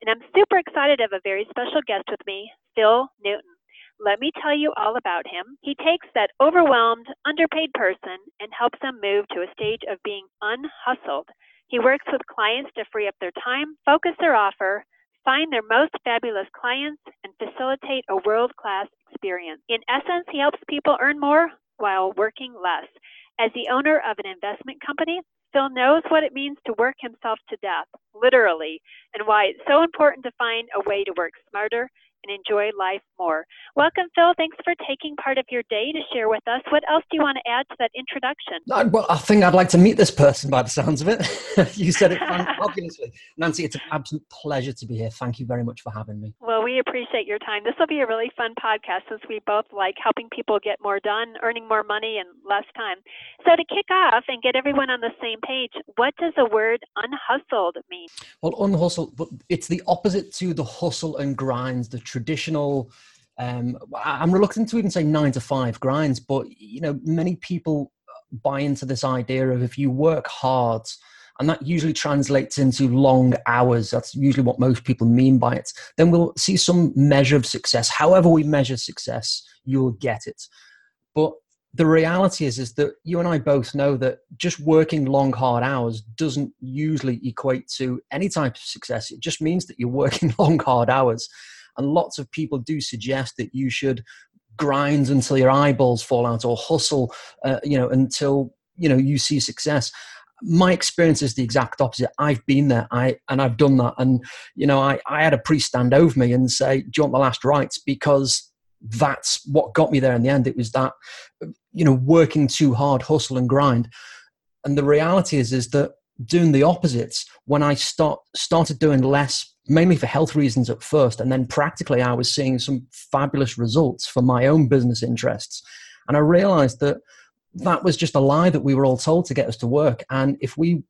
And I'm super excited to have a very special guest with me, Phil Newton. Let me tell you all about him. He takes that overwhelmed, underpaid person and helps them move to a stage of being unhustled. He works with clients to free up their time, focus their offer, find their most fabulous clients, and facilitate a world class experience. In essence, he helps people earn more while working less. As the owner of an investment company, Phil knows what it means to work himself to death, literally, and why it's so important to find a way to work smarter and enjoy life more. Welcome, Phil. Thanks for taking part of your day to share with us. What else do you want to add to that introduction? Well, I think I'd like to meet this person by the sounds of it. you said it fabulously. Nancy, it's an absolute pleasure to be here. Thank you very much for having me. Well, we appreciate your time. This will be a really fun podcast since we both like helping people get more done, earning more money, and less time. So, to kick off and get everyone on the same page, what does the word unhustled mean? Well, unhustled, it's the opposite to the hustle and grinds, the traditional um, i'm reluctant to even say nine to five grinds but you know many people buy into this idea of if you work hard and that usually translates into long hours. That's usually what most people mean by it. Then we'll see some measure of success. However we measure success you'll get it. But the reality is is that you and I both know that just working long hard hours doesn't usually equate to any type of success. It just means that you're working long hard hours. And lots of people do suggest that you should grind until your eyeballs fall out or hustle, uh, you know, until, you know, you see success my experience is the exact opposite. I've been there, I and I've done that, and you know, I, I had a priest stand over me and say, "Do you want the last rites?" Because that's what got me there in the end. It was that, you know, working too hard, hustle and grind. And the reality is, is that doing the opposites. When I start started doing less mainly for health reasons at first. And then practically, I was seeing some fabulous results for my own business interests. And I realized that that was just a lie that we were all told to get us to work. And if we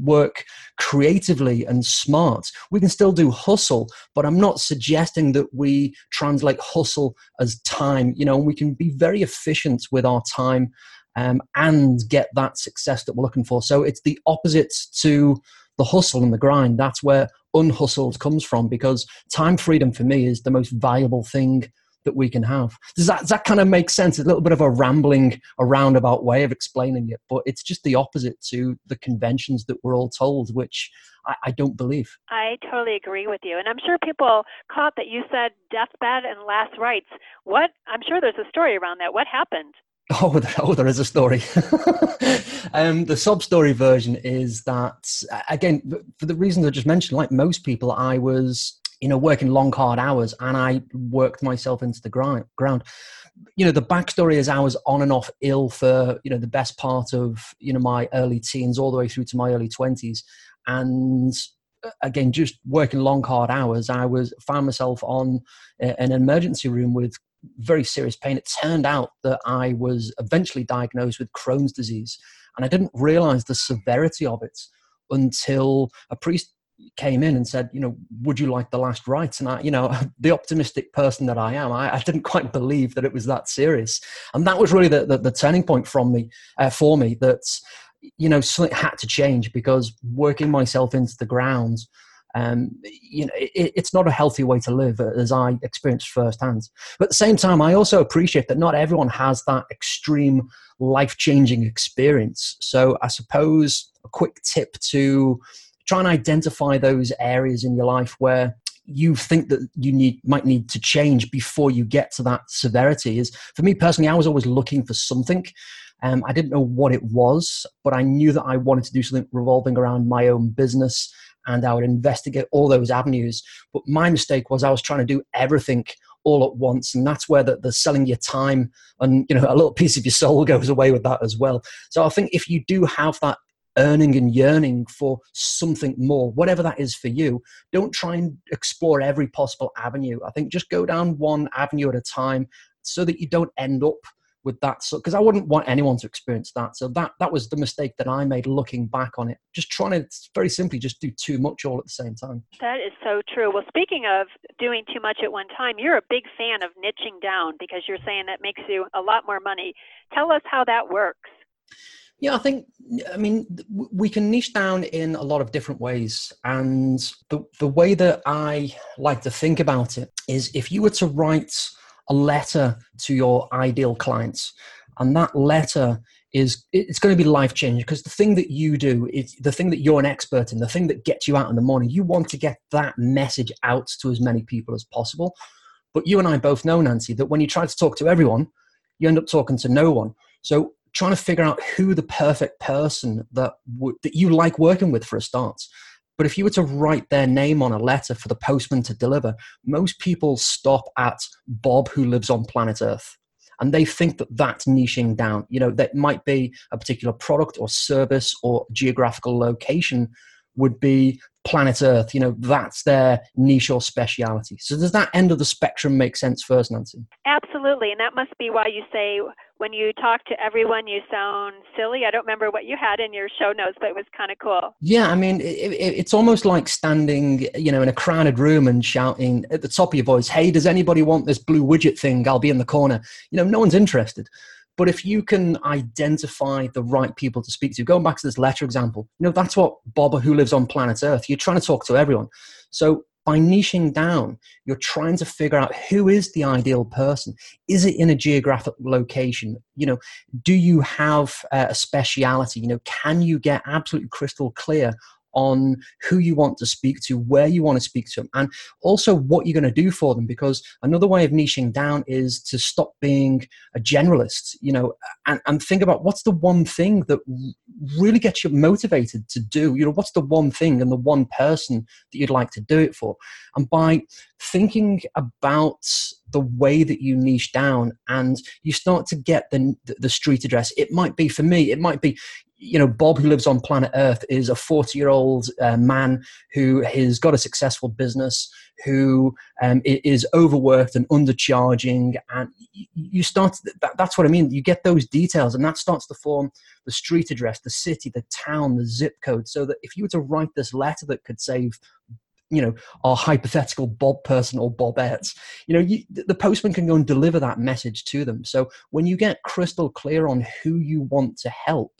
work creatively and smart, we can still do hustle, but I'm not suggesting that we translate hustle as time. You know, we can be very efficient with our time um, and get that success that we're looking for. So it's the opposite to the hustle and the grind. That's where unhustled comes from because time freedom for me is the most valuable thing that we can have. Does that, does that kind of make sense? a little bit of a rambling, a roundabout way of explaining it, but it's just the opposite to the conventions that we're all told, which I, I don't believe. I totally agree with you. And I'm sure people caught that you said deathbed and last rites. What? I'm sure there's a story around that. What happened? Oh, oh, there is a story. um, the sub story version is that, again, for the reasons I just mentioned, like most people, I was, you know, working long, hard hours and I worked myself into the ground. You know, the backstory is I was on and off ill for, you know, the best part of, you know, my early teens all the way through to my early 20s. And uh, again, just working long, hard hours, I was found myself on an emergency room with very serious pain. It turned out that I was eventually diagnosed with Crohn's disease, and I didn't realize the severity of it until a priest came in and said, you know, would you like the last rites? And I, you know, the optimistic person that I am, I, I didn't quite believe that it was that serious. And that was really the, the, the turning point from me, uh, for me that, you know, something had to change because working myself into the ground um, you know, it, it's not a healthy way to live, uh, as I experienced firsthand. But at the same time, I also appreciate that not everyone has that extreme life changing experience. So I suppose a quick tip to try and identify those areas in your life where you think that you need might need to change before you get to that severity is for me personally i was always looking for something Um, I didn't know what it was, but I knew that I wanted to do something revolving around my own business and I would investigate all those avenues. But my mistake was I was trying to do everything all at once and that's where the, the selling your time and you know a little piece of your soul goes away with that as well so i think if you do have that earning and yearning for something more, whatever that is for you. Don't try and explore every possible avenue. I think just go down one avenue at a time so that you don't end up with that. So because i wouldn't want anyone to experience that. So that that was the mistake that i made looking back on it. Just trying to very simply just do too much all at the same time. That is so true. Well speaking of doing too much at one time you're a big fan of niching down because you're saying that makes you a lot more money. Tell us how that works yeah, I think, I mean, we can niche down in a lot of different ways. And the, the way that I like to think about it is if you were to write a letter to your ideal clients, and that letter is it's going to be life changing because the thing that you do is the thing that you're an expert in the thing that gets you out in the morning you want to get that message out to as many people as possible but you and i both know nancy that when you try to talk to everyone you end up talking to no one so trying to figure out who the perfect person that w- that you like working with for a start. But if you were to write their name on a letter for the postman to deliver, most people stop at Bob who lives on planet Earth. And they think that that's niching down. You know, that might be a particular product or service or geographical location would be planet Earth. You know, that's their niche or speciality. So does that end of the spectrum make sense first, Nancy? Absolutely. And that must be why you say when you talk to everyone, you sound silly. I don't remember what you had in your show notes, but it was kind of cool. Yeah, I mean, it, it, it's almost like standing, you know, in a crowded room and shouting at the top of your voice, "Hey, does anybody want this blue widget thing? I'll be in the corner." You know, no one's interested. But if you can identify the right people to speak to, going back to this letter example, you know, that's what Bob who lives on planet Earth. You're trying to talk to everyone. So by niching down, you're trying to figure out who is the ideal person. Is it in a geographic location? You know, do you have uh, a speciality? You know, can you get absolutely crystal clear on who you want to speak to, where you want to speak to them, and also what you're going to do for them. Because another way of niching down is to stop being a generalist, you know, and, and think about what's the one thing that really gets you motivated to do. You know, what's the one thing and the one person that you'd like to do it for. And by thinking about the way that you niche down and you start to get the, the street address, it might be for me, it might be, you know, Bob, who lives on planet Earth, is a 40 year old uh, man who has got a successful business, who um, is overworked and undercharging. And you start, that, that's what I mean. You get those details, and that starts to form the street address, the city, the town, the zip code. So that if you were to write this letter that could save you know, our hypothetical Bob person or Bobette, you know, you, the postman can go and deliver that message to them. So when you get crystal clear on who you want to help,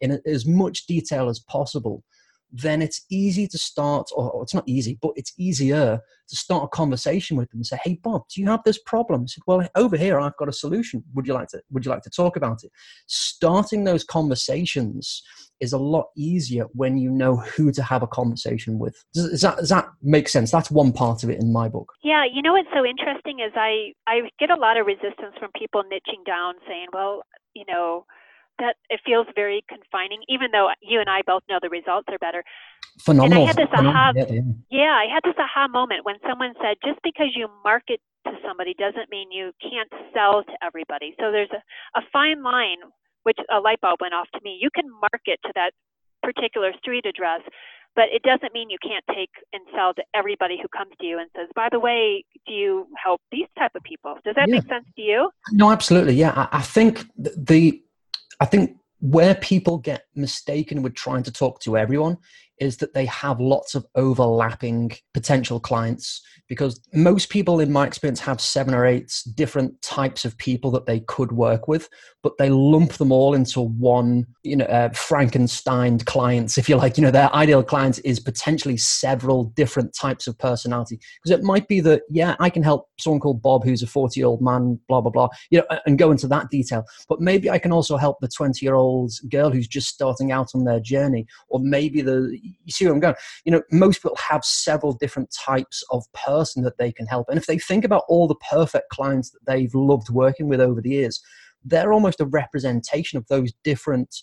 in as much detail as possible, then it's easy to start, or, it's not easy, but it's easier to start a conversation with them and say, "Hey, Bob, do you have this problem?" I said, "Well, over here, I've got a solution. Would you like to? Would you like to talk about it?" Starting those conversations is a lot easier when you know who to have a conversation with. Does, does, that, does that make sense? That's one part of it in my book. Yeah, you know what's so interesting is I I get a lot of resistance from people niching down, saying, "Well, you know." That it feels very confining, even though you and I both know the results are better. Phenomenal. And I had this aha, yeah, yeah. yeah, I had this aha moment when someone said, just because you market to somebody doesn't mean you can't sell to everybody. So there's a, a fine line, which a light bulb went off to me. You can market to that particular street address, but it doesn't mean you can't take and sell to everybody who comes to you and says, by the way, do you help these type of people? Does that yeah. make sense to you? No, absolutely. Yeah. I, I think the I think where people get mistaken with trying to talk to everyone is that they have lots of overlapping potential clients because most people in my experience have seven or eight different types of people that they could work with but they lump them all into one you know uh, frankenstein clients if you like. You know their ideal client is potentially several different types of personality. Because it might be that yeah i can help someone called bob who's a 40 year old man blah blah blah you know and go into that detail. But maybe i can also help the 20 year old girl who's just starting out on their journey or maybe the you see where i'm going? You know most people have several different types of person that they can help and if they think about all the perfect clients that they've loved working with over the years they're almost a representation of those different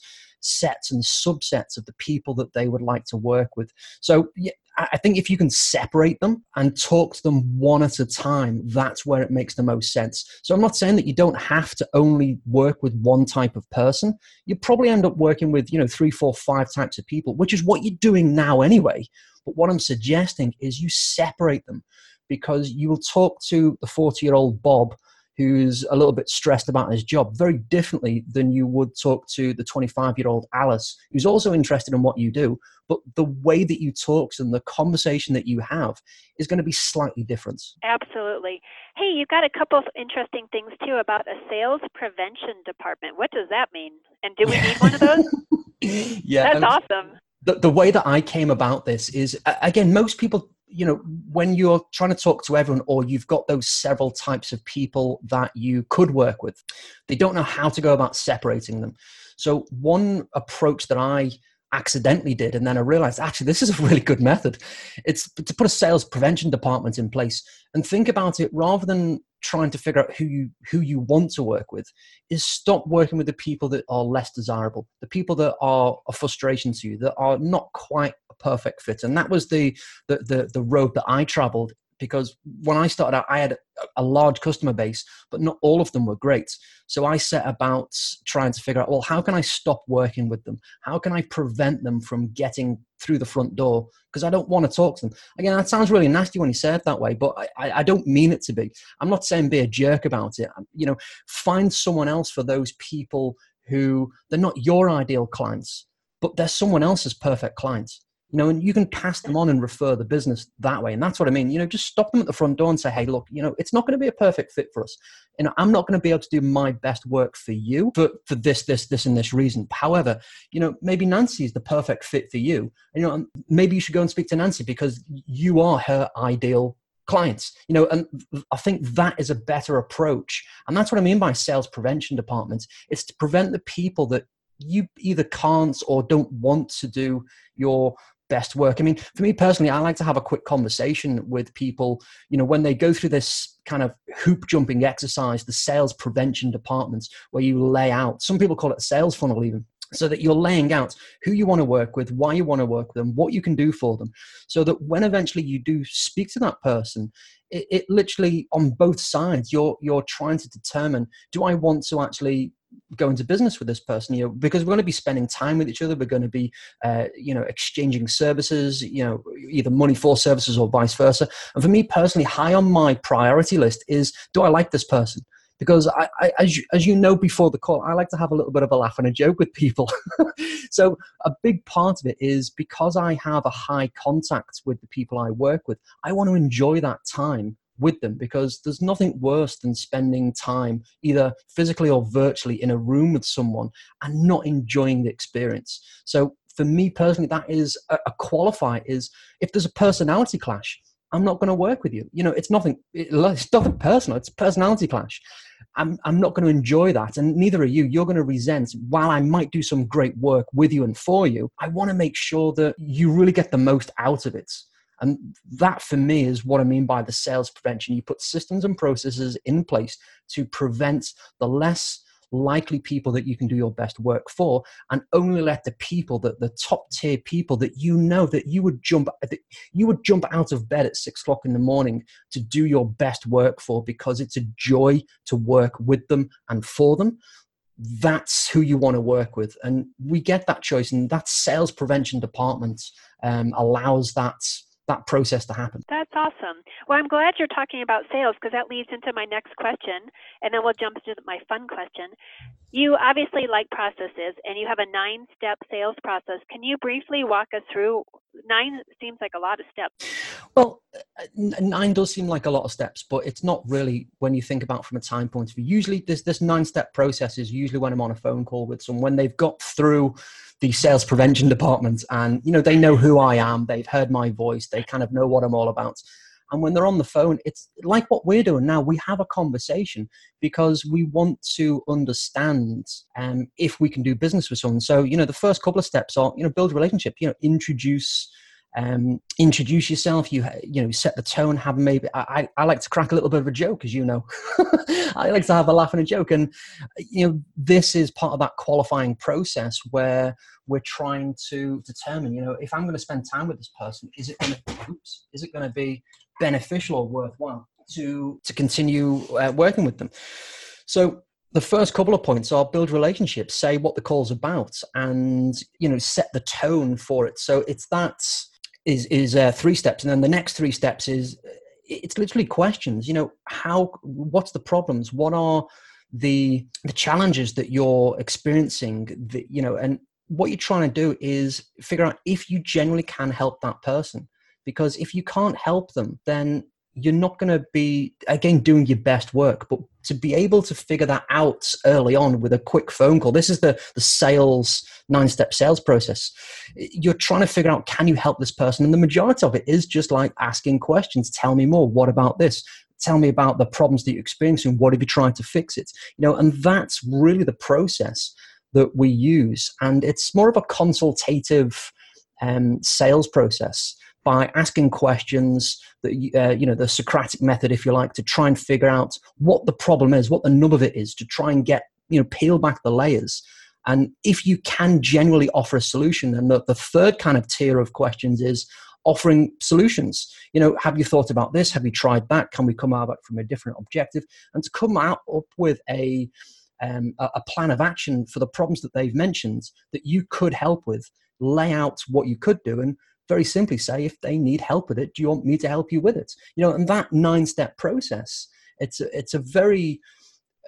sets and subsets of the people that they would like to work with. So I think if you can separate them and talk to them one at a time, that's where it makes the most sense. So I'm not saying that you don't have to only work with one type of person. You probably end up working with, you know, three, four, five types of people, which is what you're doing now anyway. But what I'm suggesting is you separate them because you will talk to the 40 year old Bob who's a little bit stressed about his job very differently than you would talk to the 25 year old Alice who's also interested in what you do. But the way that you talk and the conversation that you have is going to be slightly different. Absolutely. Hey, you've got a couple of interesting things too about a sales prevention department. What does that mean? And do we need one of those? yeah. That's awesome. The, the way that I came about this is, again, most people you know when you're trying to talk to everyone or you've got those several types of people that you could work with they don't know how to go about separating them. So one approach that i accidentally did and then i realized actually this is a really good method. It's to put a sales prevention department in place and think about it rather than trying to figure out who you who you want to work with is stop working with the people that are less desirable the people that are a frustration to you that are not quite perfect fit and that was the the the, the road that i traveled because when I started out, I had a large customer base, but not all of them were great. So I set about trying to figure out, well, how can I stop working with them? How can I prevent them from getting through the front door? Because I don't want to talk to them. Again, that sounds really nasty when you say it that way, but I, I don't mean it to be. I'm not saying be a jerk about it. You know, find someone else for those people who they're not your ideal clients, but they're someone else's perfect clients you know, and you can pass them on and refer the business that way. And that's what I mean. You know, just stop them at the front door and say, hey, look, you know, it's not going to be a perfect fit for us. You know, I'm not going to be able to do my best work for you for, for this, this, this, and this reason. However, you know, maybe Nancy is the perfect fit for you. You know, maybe you should go and speak to Nancy because you are her ideal clients you know and i think that is a better approach and that's what i mean by sales prevention departments it's to prevent the people that you either can't or don't want to do your best work. I mean, for me personally, I like to have a quick conversation with people, you know, when they go through this kind of hoop jumping exercise, the sales prevention departments, where you lay out, some people call it a sales funnel even. So that you're laying out who you want to work with, why you want to work with them, what you can do for them, so that when eventually you do speak to that person, it, it literally on both sides you're you're trying to determine: do I want to actually go into business with this person you know because we're going to be spending time with each other we're going to be uh, you know exchanging services you know either money for services or vice versa and for me personally high on my priority list is do i like this person because I, I, as, you, as you know before the call, I like to have a little bit of a laugh and a joke with people. so a big part of it is because I have a high contact with the people I work with, I want to enjoy that time with them because there's nothing worse than spending time either physically or virtually in a room with someone and not enjoying the experience. So for me personally that is a, qualifier is if there's a personality clash i'm not going to work with you. You know it's nothing it's nothing personal it's personality clash. I'm, I'm not going to enjoy that and neither are you. You're going to resent while i might do some great work with you and for you i want to make sure that you really get the most out of it and that for me is what I mean by the sales prevention. You put systems and processes in place to prevent the less likely people that you can do your best work for and only let the people that the top tier people that you know that you would jump you would jump out of bed at six o'clock in the morning to do your best work for because it's a joy to work with them and for them that's who you want to work with and we get that choice and that sales prevention department um, allows that that process to happen. That's awesome. Well, I'm glad you're talking about sales because that leads into my next question, and then we'll jump into my fun question. You obviously like processes, and you have a nine step sales process. Can you briefly walk us through? Nine seems like a lot of steps. Well, uh, nine does seem like a lot of steps, but it's not really when you think about from a time point of view. Usually, this this nine step process is usually when I'm on a phone call with someone when they've got through the sales prevention department and you know they know who i am they've heard my voice they kind of know what i'm all about. And when they're on the phone it's like what we're doing now we have a conversation because we want to understand um, if we can do business with someone. So you know the first couple of steps are you know build a relationship you know introduce um, introduce yourself you you know set the tone have maybe I, I like to crack a little bit of a joke as you know. I like to have a laugh and a joke and you know this is part of that qualifying process where we're trying to determine you know if i'm going to spend time with this person is it going to oops, is it going to be beneficial or worthwhile to to continue uh, working with them? So the first couple of points are build relationships say what the call's about and you know set the tone for it. So it's that is is uh, three steps and then the next three steps is it's literally questions you know how what's the problems? What are the the challenges that you're experiencing that you know and what you're trying to do is figure out if you genuinely can help that person because if you can't help them then you're not going to be again doing your best work but to be able to figure that out early on with a quick phone call this is the the sales nine step sales process. You're trying to figure out can you help this person? And the majority of it is just like asking questions. Tell me more. What about this? Tell me about the problems that you're experiencing. What have you tried to fix it? You know and that's really the process that we use. And it's more of a consultative um, sales process by asking questions that uh, you know the socratic method if you like to try and figure out what the problem is what the nub of it is to try and get you know peel back the layers. And if you can genuinely offer a solution and the, the third kind of tier of questions is offering solutions. You know have you thought about this? Have you tried that? Can we come out from a different objective? And to come out up with a um, a plan of action for the problems that they've mentioned that you could help with lay out what you could do and very simply say if they need help with it do you want me to help you with it? You know and that nine step process it's a, it's a very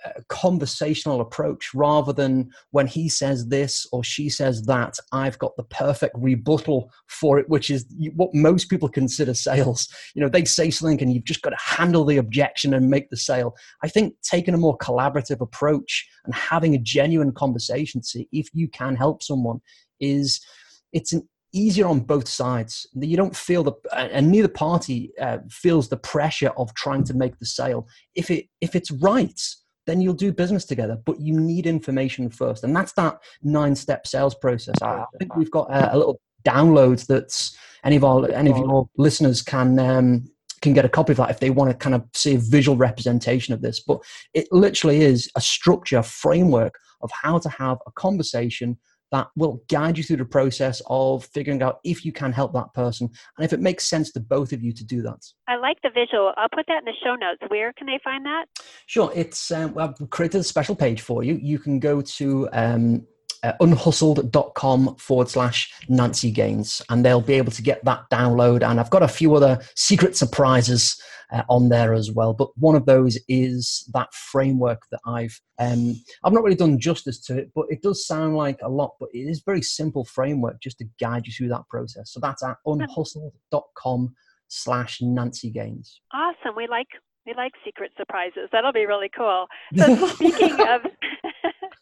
uh, conversational approach rather than when he says this or she says that i've got the perfect rebuttal for it which is what most people consider sales. You know they say something and you've just got to handle the objection and make the sale. I think taking a more collaborative approach and having a genuine conversation to see if you can help someone is it's an easier on both sides. You don't feel the, and neither party uh, feels the pressure of trying to make the sale. If it if it's right, then you'll do business together. But you need information first, and that's that nine step sales process. I think we've got a, a little download that's any of our any of your listeners can. Um, can get a copy of that if they want to kind of see a visual representation of this. But it literally is a structure, framework of how to have a conversation that will guide you through the process of figuring out if you can help that person and if it makes sense to both of you to do that. I like the visual. I'll put that in the show notes. Where can they find that? Sure. It's um, I've created a special page for you. You can go to um, uh, unhustled.com forward slash Nancy Gaines, and they'll be able to get that download. And I've got a few other secret surprises uh, on there as well. But one of those is that framework that I've um, I've not really done justice to it, but it does sound like a lot. But it is very simple framework just to guide you through that process. So that's at unhustled.com slash Nancy Gaines. Awesome. We like we like secret surprises. That'll be really cool. So speaking of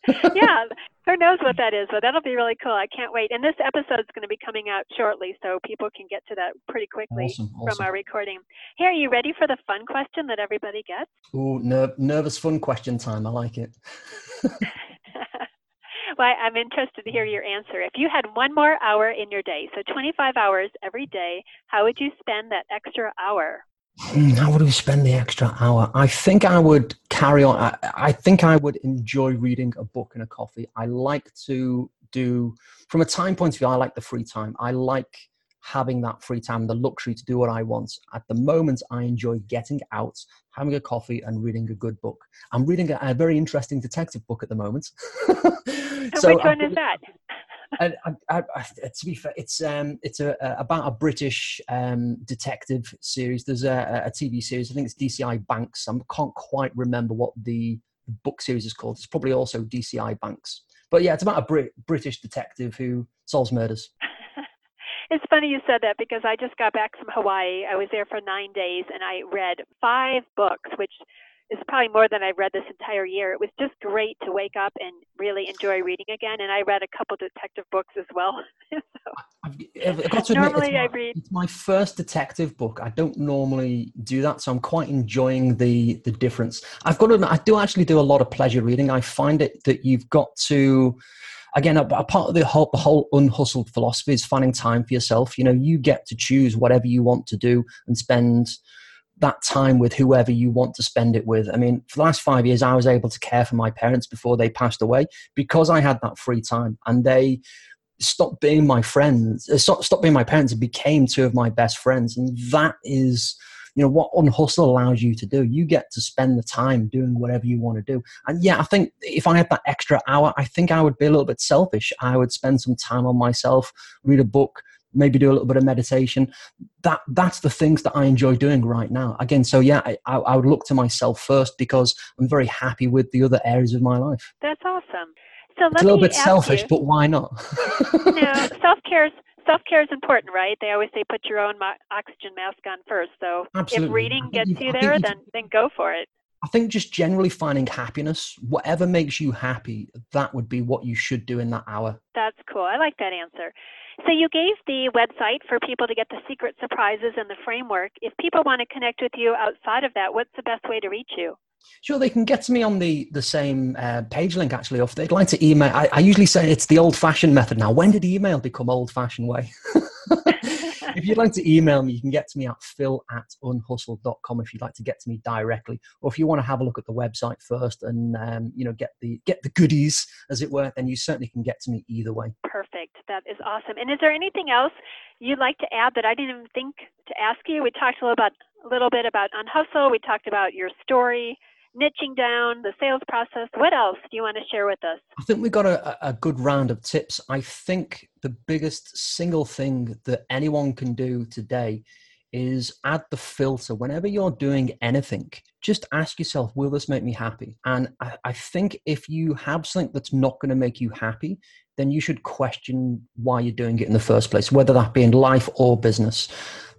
yeah, who knows what that is, but that'll be really cool. I can't wait. And this episode is going to be coming out shortly, so people can get to that pretty quickly awesome, awesome. from our recording. Hey, are you ready for the fun question that everybody gets? Oh, ner- nervous fun question time. I like it. well, I'm interested to hear your answer. If you had one more hour in your day, so 25 hours every day, how would you spend that extra hour? Hmm, how would we spend the extra hour? I think I would carry on. I, I, think I would enjoy reading a book and a coffee. I like to do, from a time point of view, I like the free time. I like having that free time, the luxury to do what I want. At the moment, I enjoy getting out, having a coffee, and reading a good book. I'm reading a, a very interesting detective book at the moment. so which one is that? I, I, I, to be fair, it's um, it's a, a, about a British um, detective series. There's a, a, TV series. I think it's DCI Banks. I can't quite remember what the book series is called. It's probably also DCI Banks. But yeah, it's about a Brit- British detective who solves murders. it's funny you said that because I just got back from Hawaii. I was there for nine days and I read five books, which is probably more than I've read this entire year. It was just great to wake up and really enjoy reading again. And I read a couple detective books as well. so, I've, I've, got to admit, normally my, I read. It's my first detective book. I don't normally do that, so I'm quite enjoying the the difference. I've got to admit, I do actually do a lot of pleasure reading. I find it that you've got to again, a, a part of the whole, the whole unhustled philosophy is finding time for yourself. You know, you get to choose whatever you want to do and spend that time with whoever you want to spend it with. I mean, for the last five years, I was able to care for my parents before they passed away because I had that free time and they stopped being my friends, uh, stopped, being my parents and became two of my best friends. And that is, you know, what on hustle allows you to do. You get to spend the time doing whatever you want to do. And yeah, I think if I had that extra hour, I think I would be a little bit selfish. I would spend some time on myself, read a book, maybe do a little bit of meditation that that's the things that i enjoy doing right now again so yeah i, I would look to myself first because i'm very happy with the other areas of my life that's awesome so it's a little bit selfish you, but why not no self-care is self-care is important right they always say put your own mo- oxygen mask on first so Absolutely. if reading gets you there then then go for it I think just generally finding happiness, whatever makes you happy, that would be what you should do in that hour. That's cool. I like that answer. So you gave the website for people to get the secret surprises and the framework. If people want to connect with you outside of that, what's the best way to reach you? Sure, they can get to me on the the same uh, page link actually. If they'd like to email, I, I usually say it's the old fashioned method now. When did email become old fashioned way? if you'd like to email me, you can get to me at phil at unhustled.com if you'd like to get to me directly. Or if you want to have a look at the website first and um, you know get the get the goodies, as it were, then you certainly can get to me either way. Perfect. That is awesome. And is there anything else you'd like to add that I didn't even think to ask you? We talked a little about a little bit about Unhustle. We talked about your story niching down, the sales process. What else do you want to share with us? I think we got a, a good round of tips. I think the biggest single thing that anyone can do today is add the filter. Whenever you're doing anything, just ask yourself, will this make me happy? And I, I think if you have something that's not going to make you happy, then you should question why you're doing it in the first place, whether that be in life or business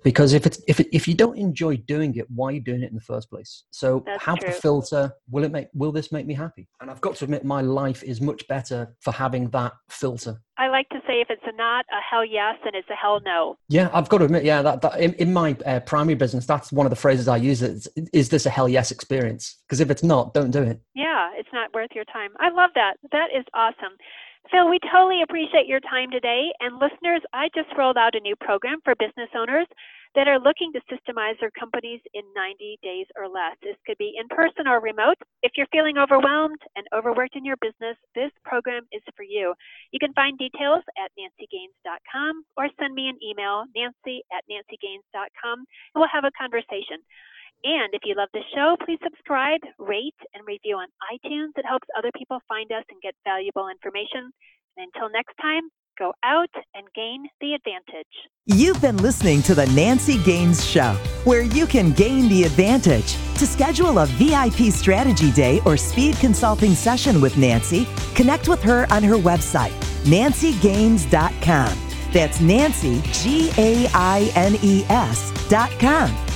because if it's if it, if you don't enjoy doing it why are you doing it in the first place so That's have true. the filter will it make will this make me happy and i've got to admit my life is much better for having that filter I like to say if it's a not a hell yes and it's a hell no. Yeah, I've got to admit, yeah, that, that in, in my uh, primary business, that's one of the phrases I use. Is, is this a hell yes experience? Because if it's not, don't do it. Yeah, it's not worth your time. I love that. That is awesome. Phil, we totally appreciate your time today. And listeners, I just rolled out a new program for business owners that are looking to systemize their companies in 90 days or less. This could be in person or remote. If you're feeling overwhelmed and overworked in your business, this program is for you. You can find details at nancygaines.com or send me an email, nancy at nancygaines.com, and we'll have a conversation. And if you love the show, please subscribe, rate, and review on iTunes. It helps other people find us and get valuable information. And until next time, go out and gain the advantage. You've been listening to The Nancy Gaines Show, where you can gain the advantage. To schedule a VIP strategy day or speed consulting session with Nancy, connect with her on her website, nancygaines.com. That's Nancy, G A I N E S.com.